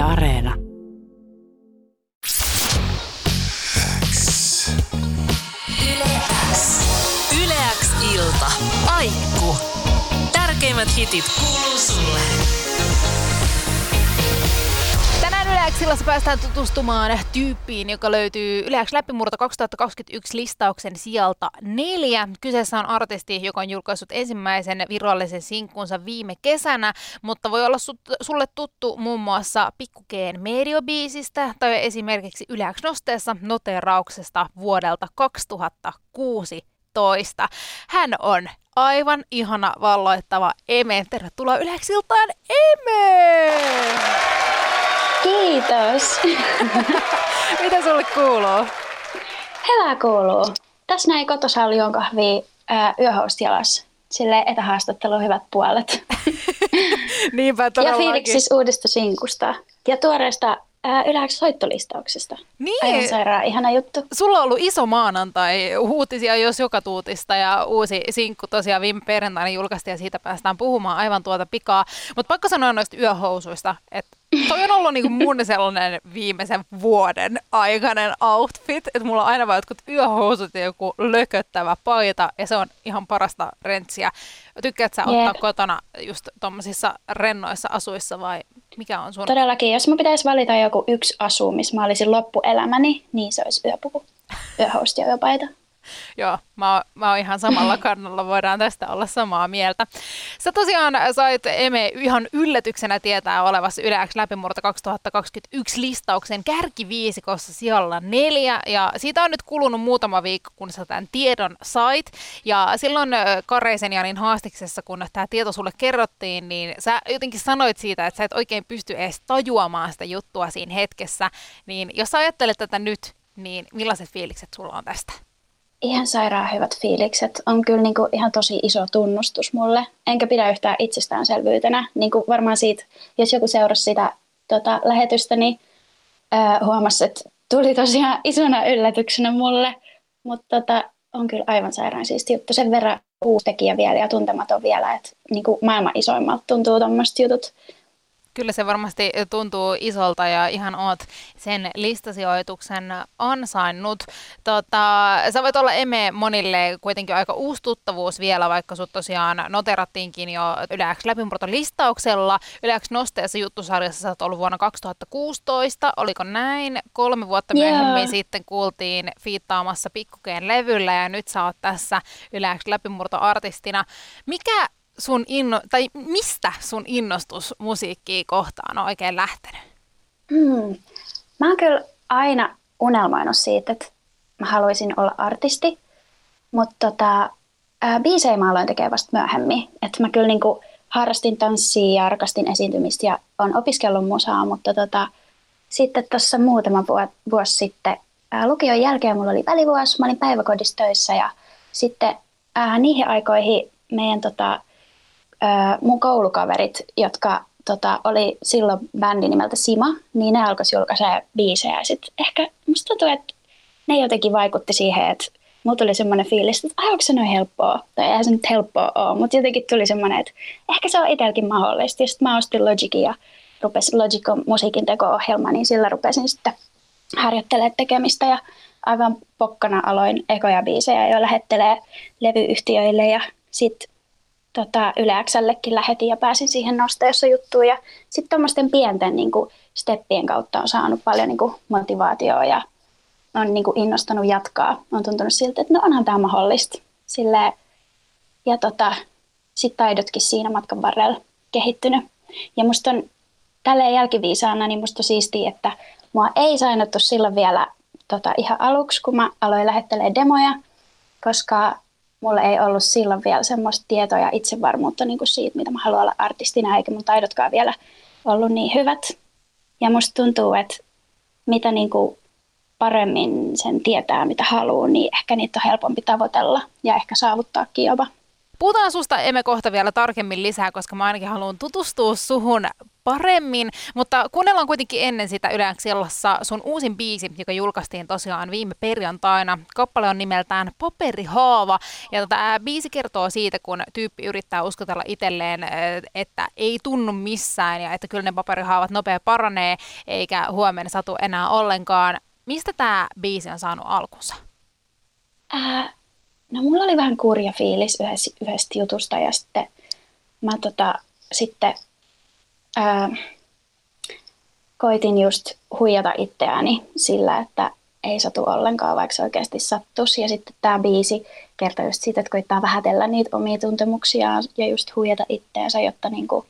Areena. Yleäks ilta. Aikku. Tärkeimmät hitit kuuluu Yleäksillassa päästään tutustumaan tyyppiin, joka löytyy Yleäks läpimurto 2021 listauksen sijalta neljä. Kyseessä on artisti, joka on julkaissut ensimmäisen virallisen sinkkunsa viime kesänä, mutta voi olla su- sulle tuttu muun muassa Pikkukeen Medio-biisistä tai esimerkiksi Yleäks nosteessa noterauksesta vuodelta 2016. Hän on aivan ihana valloittava Eme. Tervetuloa Yleäksiltaan Eme! Kiitos. Mitä sulle kuuluu? Hyvä kuuluu. Tässä näin kotosalla juon kahvia ää, yöhost jalas. Sille etähaastattelu hyvät puolet. Niinpä ja todellakin. fiiliksis uudesta sinkusta. Ja tuoreesta ää, soittolistauksesta. Niin. Aivan sairaan ihana juttu. Sulla on ollut iso maanantai, uutisia jos joka tuutista ja uusi sinkku tosiaan viime perjantaina julkaistiin ja siitä päästään puhumaan aivan tuota pikaa. Mutta pakko sanoa noista yöhousuista, että toi on ollut niinku mun sellainen viimeisen vuoden aikainen outfit, että mulla on aina vaan jotkut yöhousut ja joku lököttävä paita ja se on ihan parasta rentsiä. Tykkäät sä ottaa Jep. kotona just tommosissa rennoissa asuissa vai mikä on sun? Todellakin, jos mä pitäisi valita joku yksi asu, missä mä olisin loppuelämäni, niin se olisi yöpuku. Yöhost ja yöpaita. Joo, mä oon, mä oon ihan samalla kannalla, voidaan tästä olla samaa mieltä. Sä tosiaan sait Eme ihan yllätyksenä tietää olevassa Yleäks läpimurto 2021 listauksen kärkiviisikossa sijalla neljä, ja siitä on nyt kulunut muutama viikko, kun sä tämän tiedon sait, ja silloin Kareisen Janin haastiksessa, kun tämä tieto sulle kerrottiin, niin sä jotenkin sanoit siitä, että sä et oikein pysty edes tajuamaan sitä juttua siinä hetkessä, niin jos sä ajattelet tätä nyt, niin millaiset fiilikset sulla on tästä? Ihan sairaan hyvät fiilikset. On kyllä niin kuin ihan tosi iso tunnustus mulle. Enkä pidä yhtään itsestäänselvyytenä. Niin kuin varmaan siitä, jos joku seurasi sitä tota, lähetystä, niin ää, huomasi, että tuli tosiaan isona yllätyksenä mulle. Mutta tota, on kyllä aivan sairaan siisti juttu. Sen verran uusi tekijä vielä ja tuntematon vielä, että niin kuin maailman isoimmalta tuntuu tuommoiset jutut. Kyllä se varmasti tuntuu isolta ja ihan oot sen listasijoituksen ansainnut. Tota, sä voit olla Eme monille kuitenkin aika uusi tuttavuus vielä, vaikka sut tosiaan noterattiinkin jo Yleäks läpimurto listauksella. Yleäks nosteessa juttusarjassa sä oot ollut vuonna 2016, oliko näin? Kolme vuotta myöhemmin sitten kuultiin fiittaamassa Pikkukeen levyllä ja nyt sä oot tässä Yleäks läpimurto-artistina. Mikä sun inno, tai mistä sun innostus musiikkia kohtaan on oikein lähtenyt? Hmm. Mä oon kyllä aina unelmoinut siitä, että mä haluaisin olla artisti, mutta tota, ää, biisejä mä aloin tekemään vasta myöhemmin. Et mä kyllä niinku harrastin tanssia ja rakastin esiintymistä ja on opiskellut musaa, mutta tota, sitten tuossa muutama vuosi, sitten ää, lukion jälkeen mulla oli välivuosi, mä olin päiväkodissa töissä ja sitten ää, niihin aikoihin meidän tota, mun koulukaverit, jotka tota, oli silloin bändi nimeltä Sima, niin ne alkoi julkaisee biisejä. Ja sit ehkä musta tuntuu, että ne jotenkin vaikutti siihen, että mulla tuli semmoinen fiilis, että onko se noin helppoa? Tai eihän se nyt helppoa ole, mutta jotenkin tuli semmoinen, että ehkä se on itselläkin mahdollista. Sitten mä ostin Logicin ja rupesin Logic on musiikin teko-ohjelma, niin sillä rupesin sitten harjoittelemaan tekemistä ja aivan pokkana aloin ekoja biisejä jo lähettelee levyyhtiöille ja sitten tota, Yle Xllekin lähetin ja pääsin siihen nosteessa juttuun. Ja sitten tuommoisten pienten niin kuin, steppien kautta on saanut paljon niin kuin, motivaatiota ja on niin kuin, innostanut jatkaa. On tuntunut siltä, että no onhan tämä mahdollista. Silleen, ja tota, sitten taidotkin siinä matkan varrella kehittynyt. Ja musta on tälleen jälkiviisaana, niin musta on siistiä, että mua ei sainottu silloin vielä tota, ihan aluksi, kun mä aloin lähettelee demoja, koska mulla ei ollut silloin vielä semmoista tietoa ja itsevarmuutta niin kuin siitä, mitä mä haluan olla artistina, eikä mun taidotkaan vielä ollut niin hyvät. Ja musta tuntuu, että mitä niin kuin paremmin sen tietää, mitä haluaa, niin ehkä niitä on helpompi tavoitella ja ehkä saavuttaakin jopa. Puhutaan susta emme kohta vielä tarkemmin lisää, koska mä ainakin haluan tutustua suhun paremmin, mutta kuunnellaan kuitenkin ennen sitä Yleensillassa sun uusin biisi, joka julkaistiin tosiaan viime perjantaina. Kappale on nimeltään Paperihaava, ja tämä biisi kertoo siitä, kun tyyppi yrittää uskotella itselleen, että ei tunnu missään, ja että kyllä ne paperihaavat nopea paranee, eikä huomenna satu enää ollenkaan. Mistä tämä biisi on saanut alkunsa? Ää, no mulla oli vähän kurja fiilis yhdessä, yhdestä jutusta, ja sitten mä tota, sitten ää, koitin just huijata itseäni sillä, että ei satu ollenkaan, vaikka se oikeasti sattuisi. Ja sitten tämä biisi kertoo just siitä, että koittaa vähätellä niitä omia tuntemuksiaan ja just huijata itseänsä, jotta niinku,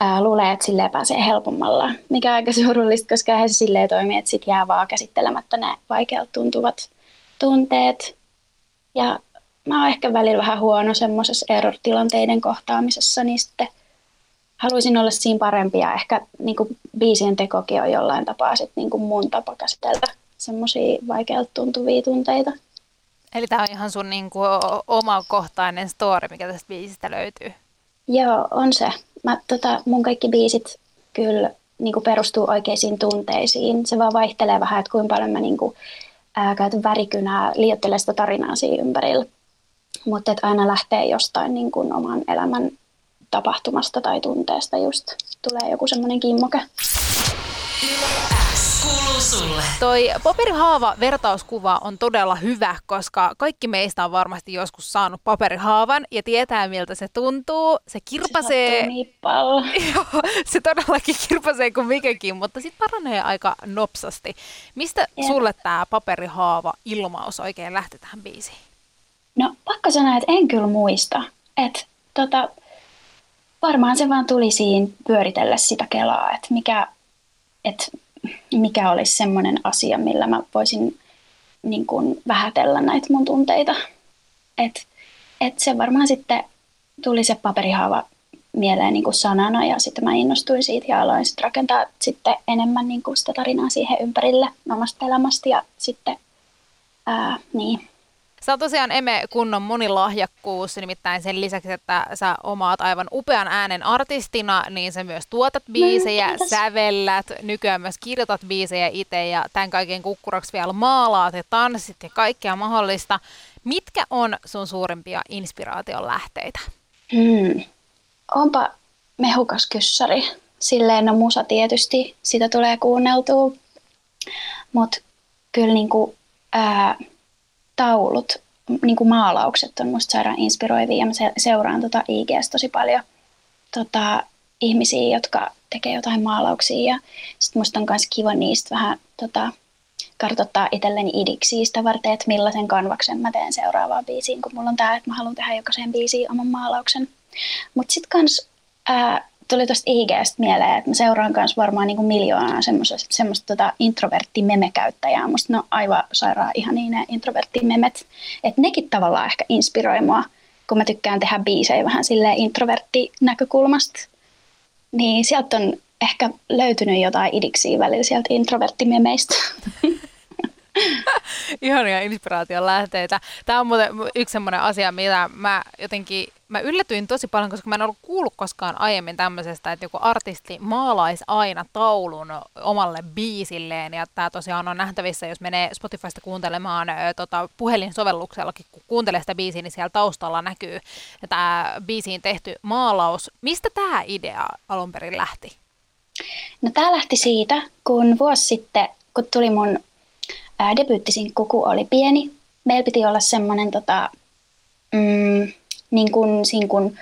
ää, luulee, että silleen pääsee helpommalla. Mikä aika surullista, koska eihän se silleen toimi, että sit jää vaan käsittelemättä ne vaikealta tuntuvat tunteet. Ja mä oon ehkä välillä vähän huono semmoisessa error-tilanteiden kohtaamisessa, niin sitten haluaisin olla siinä parempi ja ehkä niin kuin biisien tekokin on jollain tapaa sit niin kuin mun tapa käsitellä semmoisia vaikealta tuntuvia tunteita. Eli tämä on ihan sun niin kuin, omakohtainen story, mikä tästä biisistä löytyy. Joo, on se. Mä, tota, mun kaikki biisit kyllä niin kuin perustuu oikeisiin tunteisiin. Se vaan vaihtelee vähän, että kuinka paljon mä niin kuin, ää, käytän värikynää, liioittelen sitä tarinaa siinä ympärillä. Mutta aina lähtee jostain niin kuin, oman elämän tapahtumasta tai tunteesta just tulee joku semmoinen kimmoke. Toi paperihaava vertauskuva on todella hyvä, koska kaikki meistä on varmasti joskus saanut paperihaavan ja tietää miltä se tuntuu. Se kirpasee. Se niin paljon. Joo, se todellakin kirpasee kuin mikäkin, mutta sitten paranee aika nopsasti. Mistä Jep. sulle tämä paperihaava ilmaus oikein lähti tähän biisiin? No pakko sanoa, että en kyllä muista. Että tota, varmaan se vaan tuli siinä pyöritellä sitä kelaa, että mikä, että mikä olisi semmoinen asia, millä mä voisin niin kuin vähätellä näitä mun tunteita. Että et se varmaan sitten tuli se paperihaava mieleen niin kuin sanana ja sitten mä innostuin siitä ja aloin sitten rakentaa sitten enemmän niin kuin sitä tarinaa siihen ympärille omasta elämästä ja sitten ää, niin, Sä on tosiaan Eme kunnon monilahjakkuus, nimittäin sen lisäksi, että sä omaat aivan upean äänen artistina, niin sä myös tuotat biisejä, no, sävellät, nykyään myös kirjoitat biisejä itse ja tämän kaiken kukkuraksi vielä maalaat ja tanssit ja kaikkea mahdollista. Mitkä on sun suurimpia inspiraation lähteitä? Hmm. Onpa mehukas kyssäri. Silleen no musa tietysti, sitä tulee kuunneltua. Mutta kyllä niinku, ää, taulut, niin kuin maalaukset on musta sairaan inspiroivia ja mä seuraan tota IGS tosi paljon tota, ihmisiä, jotka tekee jotain maalauksia ja sitten musta on myös kiva niistä vähän tota, kartoittaa itselleni idiksi sitä varten, että millaisen kanvaksen mä teen seuraavaan biisiin, kun mulla on tää, että mä haluan tehdä jokaiseen biisiin oman maalauksen. Mutta sitten kans ää, tuli tuosta IGstä mieleen, että mä seuraan myös varmaan niin kuin miljoonaa semmoista, semmoista tota introvertti-meme-käyttäjää. Musta ne on aivan sairaan ihan niin ne introvertti-memet. Että nekin tavallaan ehkä inspiroi mua, kun mä tykkään tehdä biisejä vähän silleen introvertti-näkökulmasta. Niin sieltä on ehkä löytynyt jotain idiksiä välillä sieltä introvertti-memeistä. Ihania inspiraation lähteitä. Tämä on muuten yksi sellainen asia, mitä mä jotenkin mä yllätyin tosi paljon, koska mä en ollut kuullut koskaan aiemmin tämmöisestä, että joku artisti maalaisi aina taulun omalle biisilleen. Ja tämä tosiaan on nähtävissä, jos menee Spotifysta kuuntelemaan ö, tota, puhelinsovelluksellakin, kun kuuntelee sitä biisiä, niin siellä taustalla näkyy tämä biisiin tehty maalaus. Mistä tämä idea alun perin lähti? No tämä lähti siitä, kun vuosi sitten, kun tuli mun ää, debyyttisinkku, oli pieni, meillä piti olla semmoinen tota, mm, niin kuin sinkun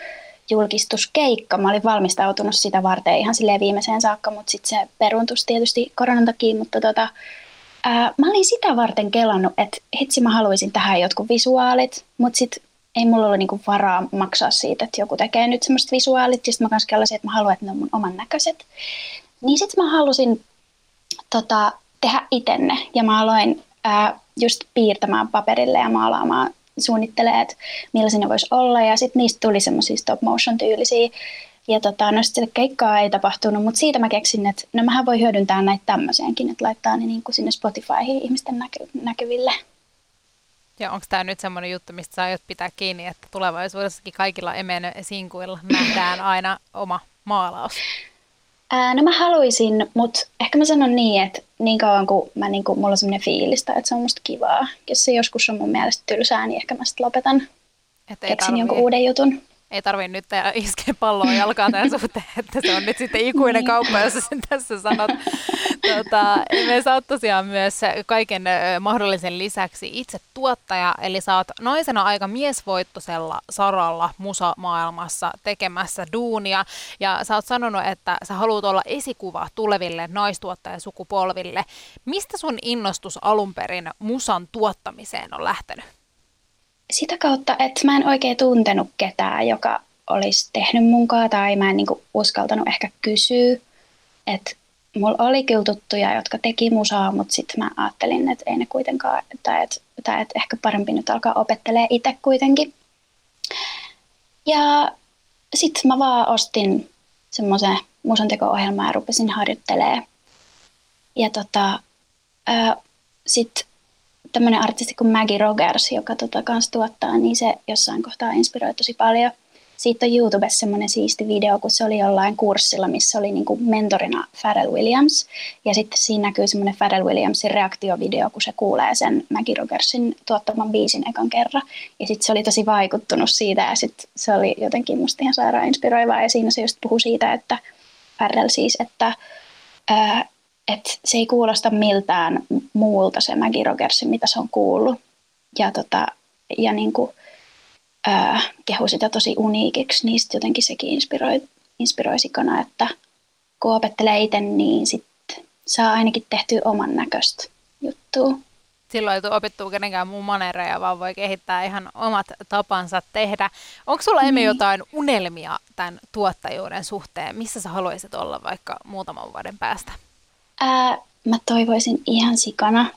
julkistuskeikka. Mä olin valmistautunut sitä varten ihan silleen viimeiseen saakka, mutta sitten se peruuntus tietysti koronan takia, mutta tota, ää, mä olin sitä varten kelannut, että hitsi mä haluaisin tähän jotkut visuaalit, mutta sitten ei mulla ollut niinku varaa maksaa siitä, että joku tekee nyt semmoista visuaalit, ja sitten mä kanssa kellasin, että mä haluan, että ne on mun oman näköiset. Niin sitten mä halusin tota, tehdä itenne, ja mä aloin ää, just piirtämään paperille ja maalaamaan suunnittelee, että millaisia voisi olla. Ja sitten niistä tuli semmoisia stop motion tyylisiä. Ja tota, no sitten keikkaa ei tapahtunut, mutta siitä mä keksin, että no mähän voi hyödyntää näitä tämmöiseenkin, että laittaa ne niin kuin sinne Spotifyhin ihmisten näky- näkyville. Ja onko tämä nyt semmoinen juttu, mistä sä aiot pitää kiinni, että tulevaisuudessakin kaikilla Emen sinkuilla nähdään aina oma maalaus? Ää, no mä haluaisin, mutta ehkä mä sanon niin, että niin kauan kuin mä, niin kuin, mulla on semmoinen fiilistä, että se on musta kivaa. Jos se joskus on mun mielestä tylsää, niin ehkä mä sitten lopetan. Että Keksin tarvii, jonkun uuden jutun. Ei tarvii nyt iskeä palloa jalkaan tämän suhteen, että se on nyt sitten ikuinen niin. kauppa, jos sen tässä sanot. Tota, me sä oot tosiaan myös kaiken mahdollisen lisäksi itse tuottaja, eli sä oot naisena aika miesvoittoisella saralla musamaailmassa tekemässä duunia, ja sä oot sanonut, että sä haluat olla esikuva tuleville naistuottajasukupolville. Mistä sun innostus alun perin musan tuottamiseen on lähtenyt? Sitä kautta, että mä en oikein tuntenut ketään, joka olisi tehnyt munkaan, tai mä en niinku uskaltanut ehkä kysyä, että mulla oli kyllä tuttuja, jotka teki musaa, mutta sitten mä ajattelin, että ei ne kuitenkaan, tai että, että ehkä parempi nyt alkaa opettelee itse kuitenkin. Ja sitten mä vaan ostin semmoisen musanteko-ohjelman ja rupesin harjoittelemaan. Ja tota, sitten tämmöinen artisti kuin Maggie Rogers, joka tota, kanssa tuottaa, niin se jossain kohtaa inspiroi tosi paljon – siitä on YouTubessa semmoinen siisti video, kun se oli jollain kurssilla, missä oli niinku mentorina Pharrell Williams. Ja sitten siinä näkyy semmoinen Pharrell Williamsin reaktiovideo, kun se kuulee sen Maggie Rogersin tuottaman biisin ekan kerran. Ja sitten se oli tosi vaikuttunut siitä ja sitten se oli jotenkin musta ihan sairaan inspiroivaa. Ja siinä se just puhui siitä, että Pharrell siis, että ää, et se ei kuulosta miltään muulta se Maggie Rogersin, mitä se on kuullut. Ja, tota, ja niin kuin, ää, kehu sitä tosi uniikiksi, niin sitten jotenkin sekin inspiroi, inspiroi sikana, että kun opettelee itse, niin sitten saa ainakin tehtyä oman näköistä juttua. Silloin ei tule opittua kenenkään muun manereja, vaan voi kehittää ihan omat tapansa tehdä. Onko sulla Emi niin. jotain unelmia tämän tuottajuuden suhteen? Missä sä haluaisit olla vaikka muutaman vuoden päästä? Ää, mä toivoisin ihan sikana,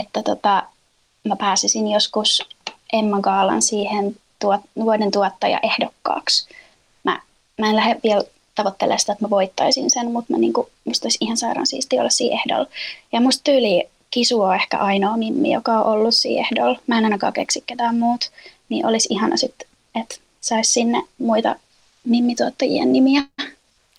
että tota, mä pääsisin joskus Emma Gaalan siihen tuot, vuoden tuottaja ehdokkaaksi. Mä, mä en lähde vielä tavoittelemaan sitä, että mä voittaisin sen, mutta mä niinku, musta olisi ihan sairaan siisti olla siinä ehdolla. Ja musta tyyli Kisu on ehkä ainoa mimmi, joka on ollut siinä ehdolla. Mä en ainakaan keksi ketään muut. Niin olisi ihana sitten, että saisi sinne muita mimmituottajien nimiä.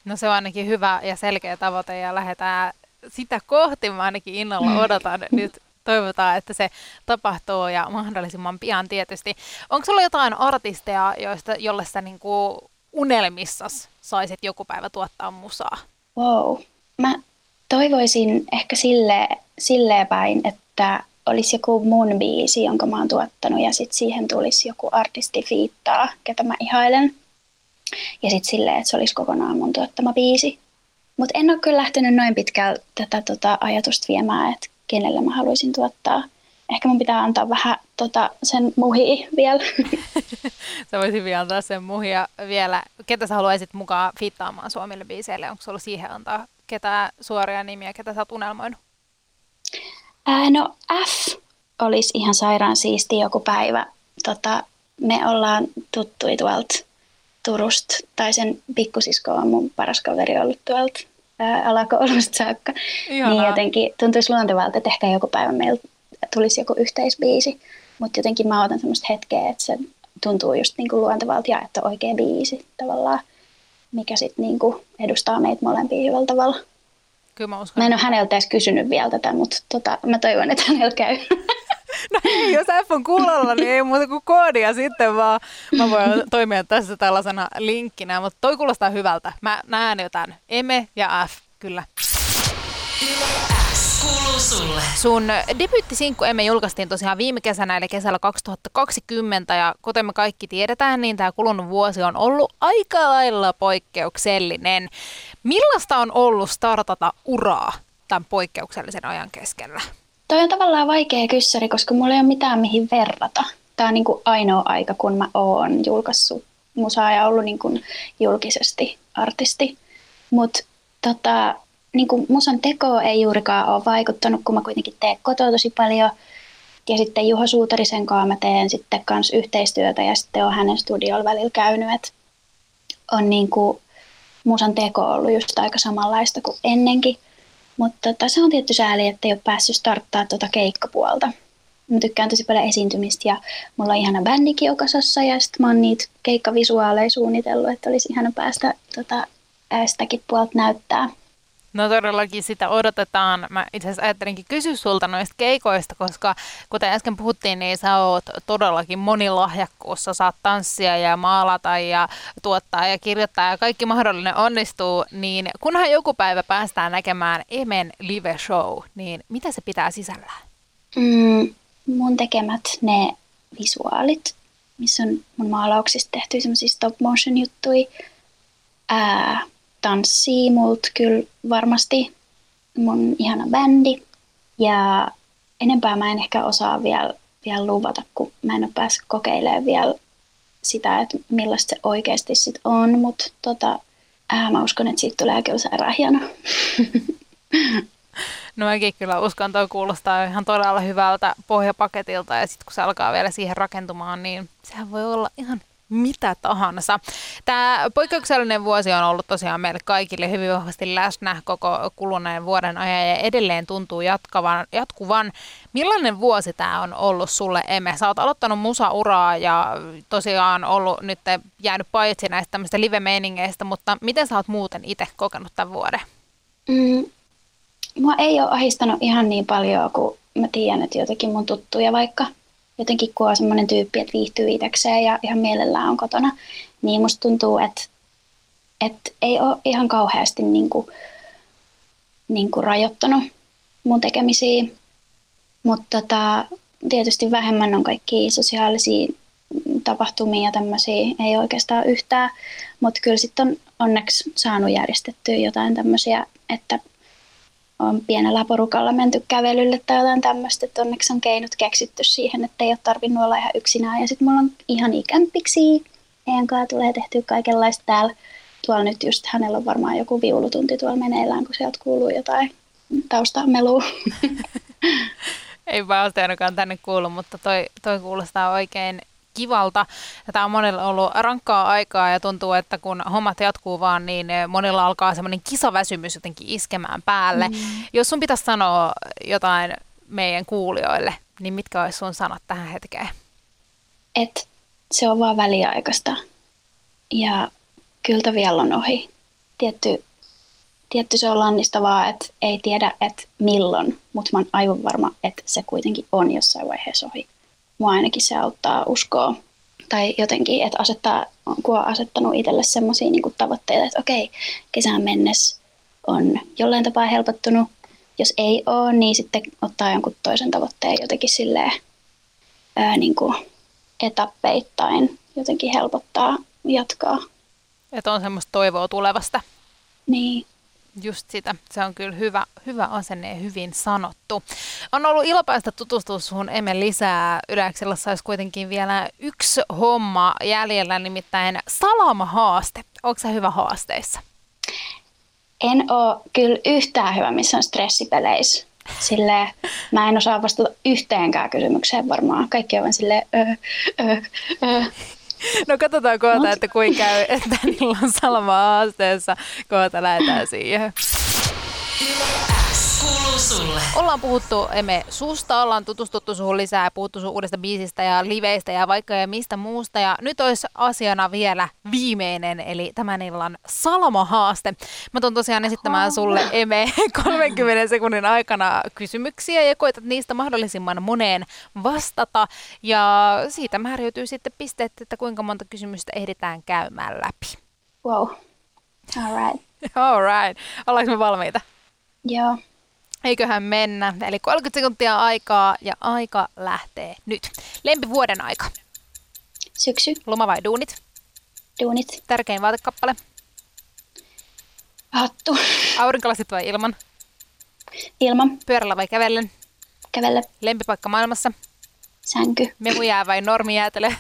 No se on ainakin hyvä ja selkeä tavoite ja lähdetään sitä kohti. Mä ainakin innolla odotan nyt toivotaan, että se tapahtuu ja mahdollisimman pian tietysti. Onko sulla jotain artisteja, joista, jolle sä niin kuin unelmissas saisit joku päivä tuottaa musaa? Wow. Mä toivoisin ehkä sille, silleen päin, että olisi joku mun biisi, jonka mä oon tuottanut ja sitten siihen tulisi joku artisti fiittaa, ketä mä ihailen. Ja sitten silleen, että se olisi kokonaan mun tuottama biisi. Mutta en ole kyllä lähtenyt noin pitkälle tätä tota, ajatusta viemään, että kenelle mä haluaisin tuottaa. Ehkä mun pitää antaa vähän tota, sen muhi vielä. sä voisit vielä antaa sen muhia vielä. Ketä sä haluaisit mukaan fittaamaan Suomille biiseille? Onko sulla siihen antaa ketään suoria nimiä, ketä sä oot unelmoinut? Ää, no F olisi ihan sairaan siisti joku päivä. Tota, me ollaan tuttui tuolta Turusta, tai sen pikkusisko on mun paras kaveri ollut tuolta alakoulusta saakka. Ihanaa. Niin jotenkin tuntuisi luontevalta, että ehkä joku päivä meillä tulisi joku yhteisbiisi. Mutta jotenkin mä otan semmoista hetkeä, että se tuntuu just niinku luontevalta ja että oikea biisi tavallaan, mikä sitten niinku edustaa meitä molempia hyvällä tavalla. Kyllä mä, uskon. mä en ole häneltä edes kysynyt vielä tätä, mutta tota, mä toivon, että hänellä käy. No ei, jos F on kuulolla, niin ei muuta kuin koodia sitten vaan. Mä voin toimia tässä tällaisena linkkinä, mutta toi kuulostaa hyvältä. Mä näen jotain. Eme ja F, kyllä. sulle. Sun debyyttisinkku Emme julkaistiin tosiaan viime kesänä, eli kesällä 2020, ja kuten me kaikki tiedetään, niin tämä kulunut vuosi on ollut aika lailla poikkeuksellinen. Millaista on ollut startata uraa tämän poikkeuksellisen ajan keskellä? Toi on tavallaan vaikea kyssäri, koska mulla ei ole mitään mihin verrata. Tämä on niin kuin ainoa aika, kun mä oon julkaissut musaa ja ollut niin kuin julkisesti artisti. Mutta tota, niin musan teko ei juurikaan ole vaikuttanut, kun mä kuitenkin teen kotoa tosi paljon. Ja sitten Juho Suutarisen kanssa mä teen sitten kans yhteistyötä ja sitten on hänen studiolla välillä käynyt. Et on niin kuin musan teko ollut just aika samanlaista kuin ennenkin. Mutta tota, se on tietty sääli, että ei ole päässyt starttaa tuota keikkapuolta. mä tykkään tosi paljon esiintymistä ja mulla on ihana bändikin jo kasassa ja sitten mä oon niitä keikkavisuaaleja suunnitellut, että olisi ihana päästä tota, sitäkin puolta näyttää. No todellakin sitä odotetaan. Mä itse asiassa ajattelinkin kysyä sulta noista keikoista, koska kuten äsken puhuttiin, niin sä oot todellakin monilahjakkuus. Sä saat tanssia ja maalata ja tuottaa ja kirjoittaa ja kaikki mahdollinen onnistuu. Niin kunhan joku päivä päästään näkemään Emen live show, niin mitä se pitää sisällään? Mm, mun tekemät ne visuaalit, missä on mun maalauksista tehty semmoisia stop motion juttuja. Ää, tanssii mult kyllä varmasti mun ihana bändi. Ja enempää mä en ehkä osaa vielä, vielä luvata, kun mä en ole päässyt kokeilemaan vielä sitä, että millaista se oikeasti sit on, mutta tota, ää, mä uskon, että siitä tulee kyllä sairaan hieno. No mäkin kyllä uskon, toi kuulostaa ihan todella hyvältä pohjapaketilta ja sitten kun se alkaa vielä siihen rakentumaan, niin sehän voi olla ihan mitä tahansa. Tämä poikkeuksellinen vuosi on ollut tosiaan meille kaikille hyvin vahvasti läsnä koko kuluneen vuoden ajan ja edelleen tuntuu jatkavan, jatkuvan. Millainen vuosi tämä on ollut sulle, Emme? Sä oot aloittanut musauraa ja tosiaan ollut nyt jäänyt paitsi näistä tämmöistä live-meiningeistä, mutta miten sä oot muuten itse kokenut tämän vuoden? Mm, mua ei ole ahistanut ihan niin paljon kuin mä tiedän, että jotenkin mun tuttuja vaikka jotenkin kun on semmoinen tyyppi, että viihtyy itsekseen ja ihan mielellään on kotona, niin musta tuntuu, että, että ei ole ihan kauheasti niin kuin, niin kuin rajoittanut mun tekemisiä. Mutta tota, tietysti vähemmän on kaikki sosiaalisia tapahtumia ja tämmöisiä ei oikeastaan yhtään, mutta kyllä sitten on onneksi saanut järjestettyä jotain tämmöisiä, että on pienellä porukalla menty kävelylle tai jotain tämmöistä, että onneksi on keinot keksitty siihen, että ei ole tarvinnut olla ihan yksinään. Ja sitten mulla on ihan ikämpiksi, meidän kanssa tulee tehty kaikenlaista täällä. Tuolla nyt just hänellä on varmaan joku viulutunti tuolla meneillään, kun sieltä kuuluu jotain taustamelua. ei vaan ainakaan tänne kuulu, mutta toi, toi kuulostaa oikein kivalta. Tämä on monella ollut rankkaa aikaa ja tuntuu, että kun hommat jatkuu vaan, niin monilla alkaa semmoinen kisaväsymys jotenkin iskemään päälle. Mm. Jos sun pitäisi sanoa jotain meidän kuulijoille, niin mitkä olisi sun sanat tähän hetkeen? Et se on vaan väliaikaista ja kyllä vielä on ohi. Tietty, tietty se on lannistavaa, että ei tiedä, että milloin, mutta mä oon aivan varma, että se kuitenkin on jossain vaiheessa ohi mua ainakin se auttaa uskoa tai jotenkin, että asettaa, kun on asettanut itselle semmoisia niin tavoitteita, että okei, kesään mennessä on jollain tapaa helpottunut. Jos ei ole, niin sitten ottaa jonkun toisen tavoitteen jotenkin silleen ää, niin kuin etappeittain jotenkin helpottaa jatkaa. Että on semmoista toivoa tulevasta. Niin. Just sitä. Se on kyllä hyvä, hyvä asenne ja hyvin sanottu. On ollut ilo päästä tutustua suhun Emme lisää. Yläksellä saisi kuitenkin vielä yksi homma jäljellä, nimittäin salamahaaste. Onko se hyvä haasteissa? En ole kyllä yhtään hyvä missään stressipeleissä. Sille mä en osaa vastata yhteenkään kysymykseen varmaan. Kaikki on silleen, öö, öö, öö. No katsotaan kohta, Mut. että kuinka käy, että niillä on salama haasteessa. Kohta lähdetään siihen. Ollaan puhuttu Eme susta, ollaan tutustuttu suhun lisää, puhuttu sun uudesta biisistä ja liveistä ja vaikka ja mistä muusta. Ja nyt olisi asiana vielä viimeinen, eli tämän illan Salama-haaste. Mä tuon tosiaan esittämään sulle Eme 30 sekunnin aikana kysymyksiä ja koetat niistä mahdollisimman moneen vastata. Ja siitä määräytyy sitten pisteet, että kuinka monta kysymystä ehditään käymään läpi. Wow. All right. All right. Ollaanko me valmiita? Joo. Eiköhän mennä. Eli 30 sekuntia aikaa ja aika lähtee nyt. Lempivuoden aika. Syksy. Loma vai duunit? Duunit. Tärkein vaatekappale. Hattu. Aurinkolasit vai ilman? Ilman. Pyörällä vai kävellen? Kävellä. Lempipaikka maailmassa? Sänky. Mehujää vai normijäätelö?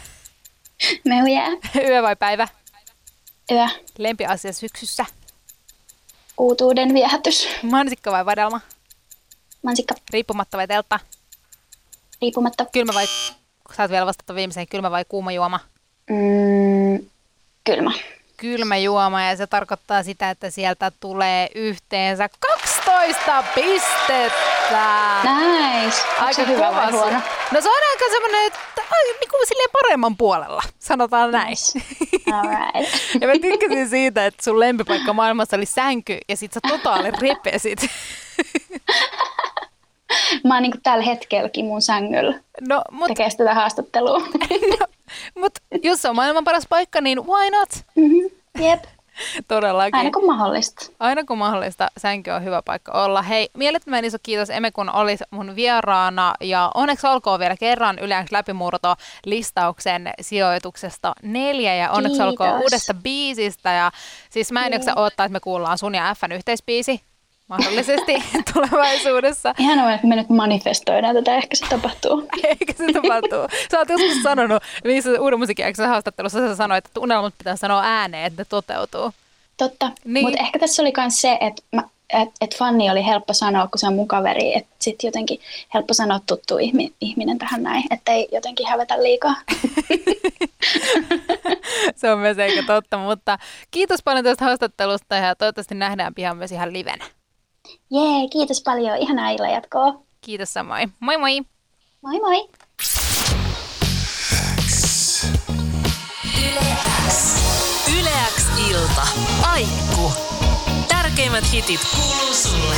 Mehujää. Yö vai päivä? Yö. Lempiasia syksyssä? uutuuden viehätys. Mansikka vai vadelma? Mansikka. Riippumatta vai teltta? Riippumatta. Kylmä vai, saat vielä vastata viimeiseen, kylmä vai kuuma juoma? Mm, kylmä. Kylmä juoma ja se tarkoittaa sitä, että sieltä tulee yhteensä 12 15 pistettä. Nice. Aika se hyvä vai kova huono? su- No se on aika semmoinen, että ai, niin kuin silleen paremman puolella, sanotaan näin. Nice. All right. Ja mä tykkäsin siitä, että sun lempipaikka maailmassa oli sänky ja sit sä totaali repesit. Mä oon niinku tällä hetkelläkin mun sängyllä No, mut, tekee tätä haastattelua. no, mut jos on maailman paras paikka, niin why not? mm-hmm. Jep, Todellakin. aina kun mahdollista. Aina kun mahdollista, sänky on hyvä paikka olla. Hei, mielettömän iso kiitos Eme, kun olit mun vieraana. Ja onneksi olkoon vielä kerran Yleensä läpimurto listauksen sijoituksesta neljä. Ja onneksi Kiitos. olkoon uudesta biisistä. Ja siis mä en jaksa odottaa, että me kuullaan sun ja Fn yhteisbiisi mahdollisesti tulevaisuudessa. Ihan on, että me nyt manifestoidaan tätä, ehkä se tapahtuu. Eikä se tapahtuu. Sä oot joskus sanonut, niissä uuden musiikin haastattelussa sä sanoit, että unelmat pitää sanoa ääneen, että ne toteutuu. Totta, Niin. niin. mutta ehkä tässä oli myös se, että mä, et, et Fanni oli helppo sanoa, kun se on mun kaveri, että sitten jotenkin helppo sanoa tuttu ihmi, ihminen tähän näin, että ei jotenkin hävetä liikaa. Se on myös eikä totta, mutta kiitos paljon tästä haastattelusta ja toivottavasti nähdään pian myös ihan livenä. Jee, kiitos paljon, ihanaa illan jatkoa. Kiitos samoin. Moi moi! Moi moi! Yle X ilta. Aikku. Tärkeimmät hitit kuuluu sulle.